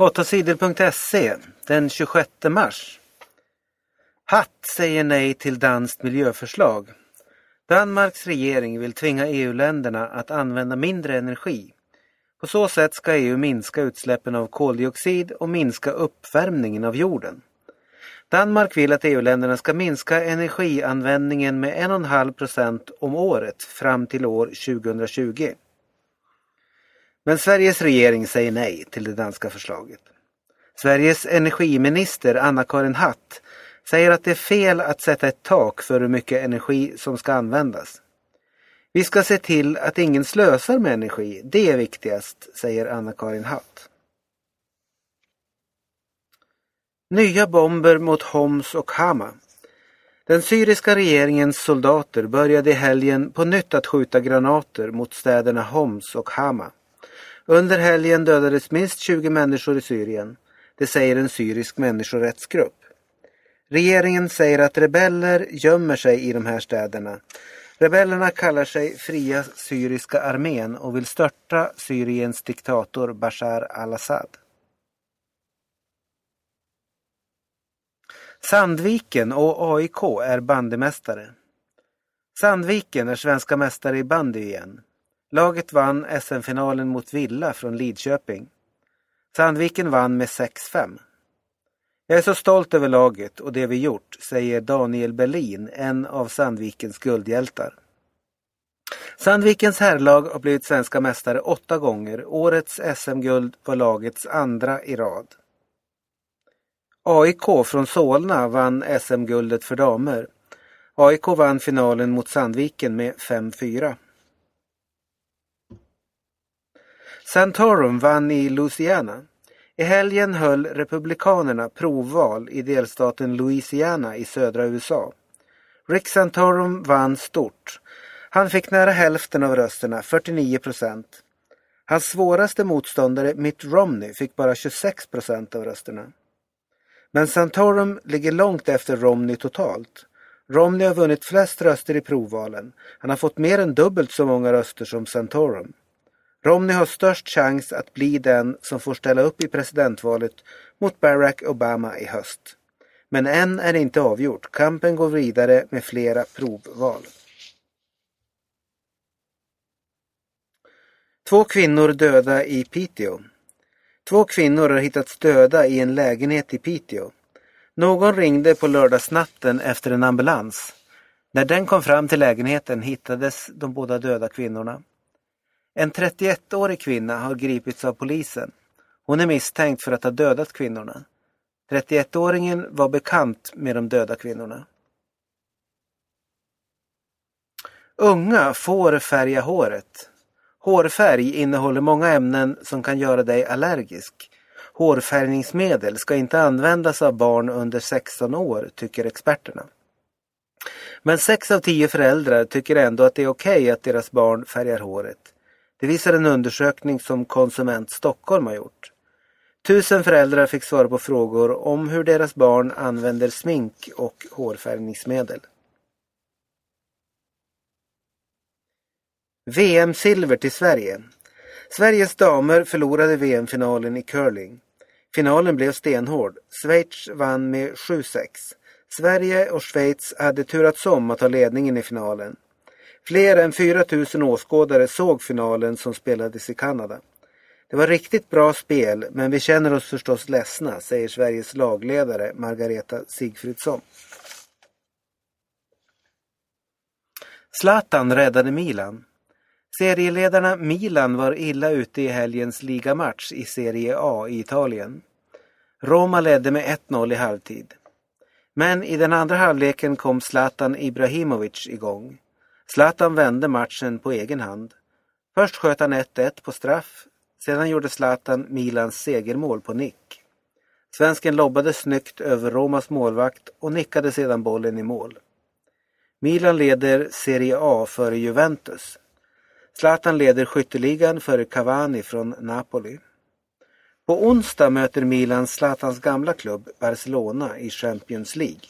8sidor.se den 26 mars. Hatt säger nej till danskt miljöförslag. Danmarks regering vill tvinga EU-länderna att använda mindre energi. På så sätt ska EU minska utsläppen av koldioxid och minska uppvärmningen av jorden. Danmark vill att EU-länderna ska minska energianvändningen med 1,5 procent om året fram till år 2020. Men Sveriges regering säger nej till det danska förslaget. Sveriges energiminister Anna-Karin Hatt säger att det är fel att sätta ett tak för hur mycket energi som ska användas. Vi ska se till att ingen slösar med energi, det är viktigast, säger Anna-Karin Hatt. Nya bomber mot Homs och Hama. Den syriska regeringens soldater började i helgen på nytt att skjuta granater mot städerna Homs och Hama. Under helgen dödades minst 20 människor i Syrien. Det säger en syrisk människorättsgrupp. Regeringen säger att rebeller gömmer sig i de här städerna. Rebellerna kallar sig Fria syriska armén och vill störta Syriens diktator Bashar al-Assad. Sandviken och AIK är bandymästare. Sandviken är svenska mästare i bandy igen. Laget vann SM-finalen mot Villa från Lidköping. Sandviken vann med 6-5. Jag är så stolt över laget och det vi gjort, säger Daniel Berlin, en av Sandvikens guldhjältar. Sandvikens herrlag har blivit svenska mästare åtta gånger. Årets SM-guld var lagets andra i rad. AIK från Solna vann SM-guldet för damer. AIK vann finalen mot Sandviken med 5-4. Santorum vann i Louisiana. I helgen höll Republikanerna provval i delstaten Louisiana i södra USA. Rick Santorum vann stort. Han fick nära hälften av rösterna, 49 procent. Hans svåraste motståndare Mitt Romney fick bara 26 procent av rösterna. Men Santorum ligger långt efter Romney totalt. Romney har vunnit flest röster i provvalen. Han har fått mer än dubbelt så många röster som Santorum. Romney har störst chans att bli den som får ställa upp i presidentvalet mot Barack Obama i höst. Men än är det inte avgjort. Kampen går vidare med flera provval. Två kvinnor döda i Piteå. Två kvinnor har hittats döda i en lägenhet i Piteå. Någon ringde på lördagsnatten efter en ambulans. När den kom fram till lägenheten hittades de båda döda kvinnorna. En 31-årig kvinna har gripits av polisen. Hon är misstänkt för att ha dödat kvinnorna. 31-åringen var bekant med de döda kvinnorna. Unga får färga håret. Hårfärg innehåller många ämnen som kan göra dig allergisk. Hårfärgningsmedel ska inte användas av barn under 16 år, tycker experterna. Men sex av tio föräldrar tycker ändå att det är okej okay att deras barn färgar håret. Det visar en undersökning som Konsument Stockholm har gjort. Tusen föräldrar fick svara på frågor om hur deras barn använder smink och hårfärgningsmedel. VM-silver till Sverige. Sveriges damer förlorade VM-finalen i curling. Finalen blev stenhård. Schweiz vann med 7-6. Sverige och Schweiz hade turats om att ta ledningen i finalen. Fler än 4 000 åskådare såg finalen som spelades i Kanada. Det var riktigt bra spel, men vi känner oss förstås ledsna, säger Sveriges lagledare Margareta Sigfridsson. Zlatan räddade Milan. Serieledarna Milan var illa ute i helgens ligamatch i Serie A i Italien. Roma ledde med 1-0 i halvtid. Men i den andra halvleken kom Zlatan Ibrahimovic igång. Zlatan vände matchen på egen hand. Först sköt han 1-1 på straff. Sedan gjorde Zlatan Milans segermål på nick. Svensken lobbade snyggt över Romas målvakt och nickade sedan bollen i mål. Milan leder Serie A före Juventus. Zlatan leder skytteligan före Cavani från Napoli. På onsdag möter Milan Zlatans gamla klubb Barcelona i Champions League.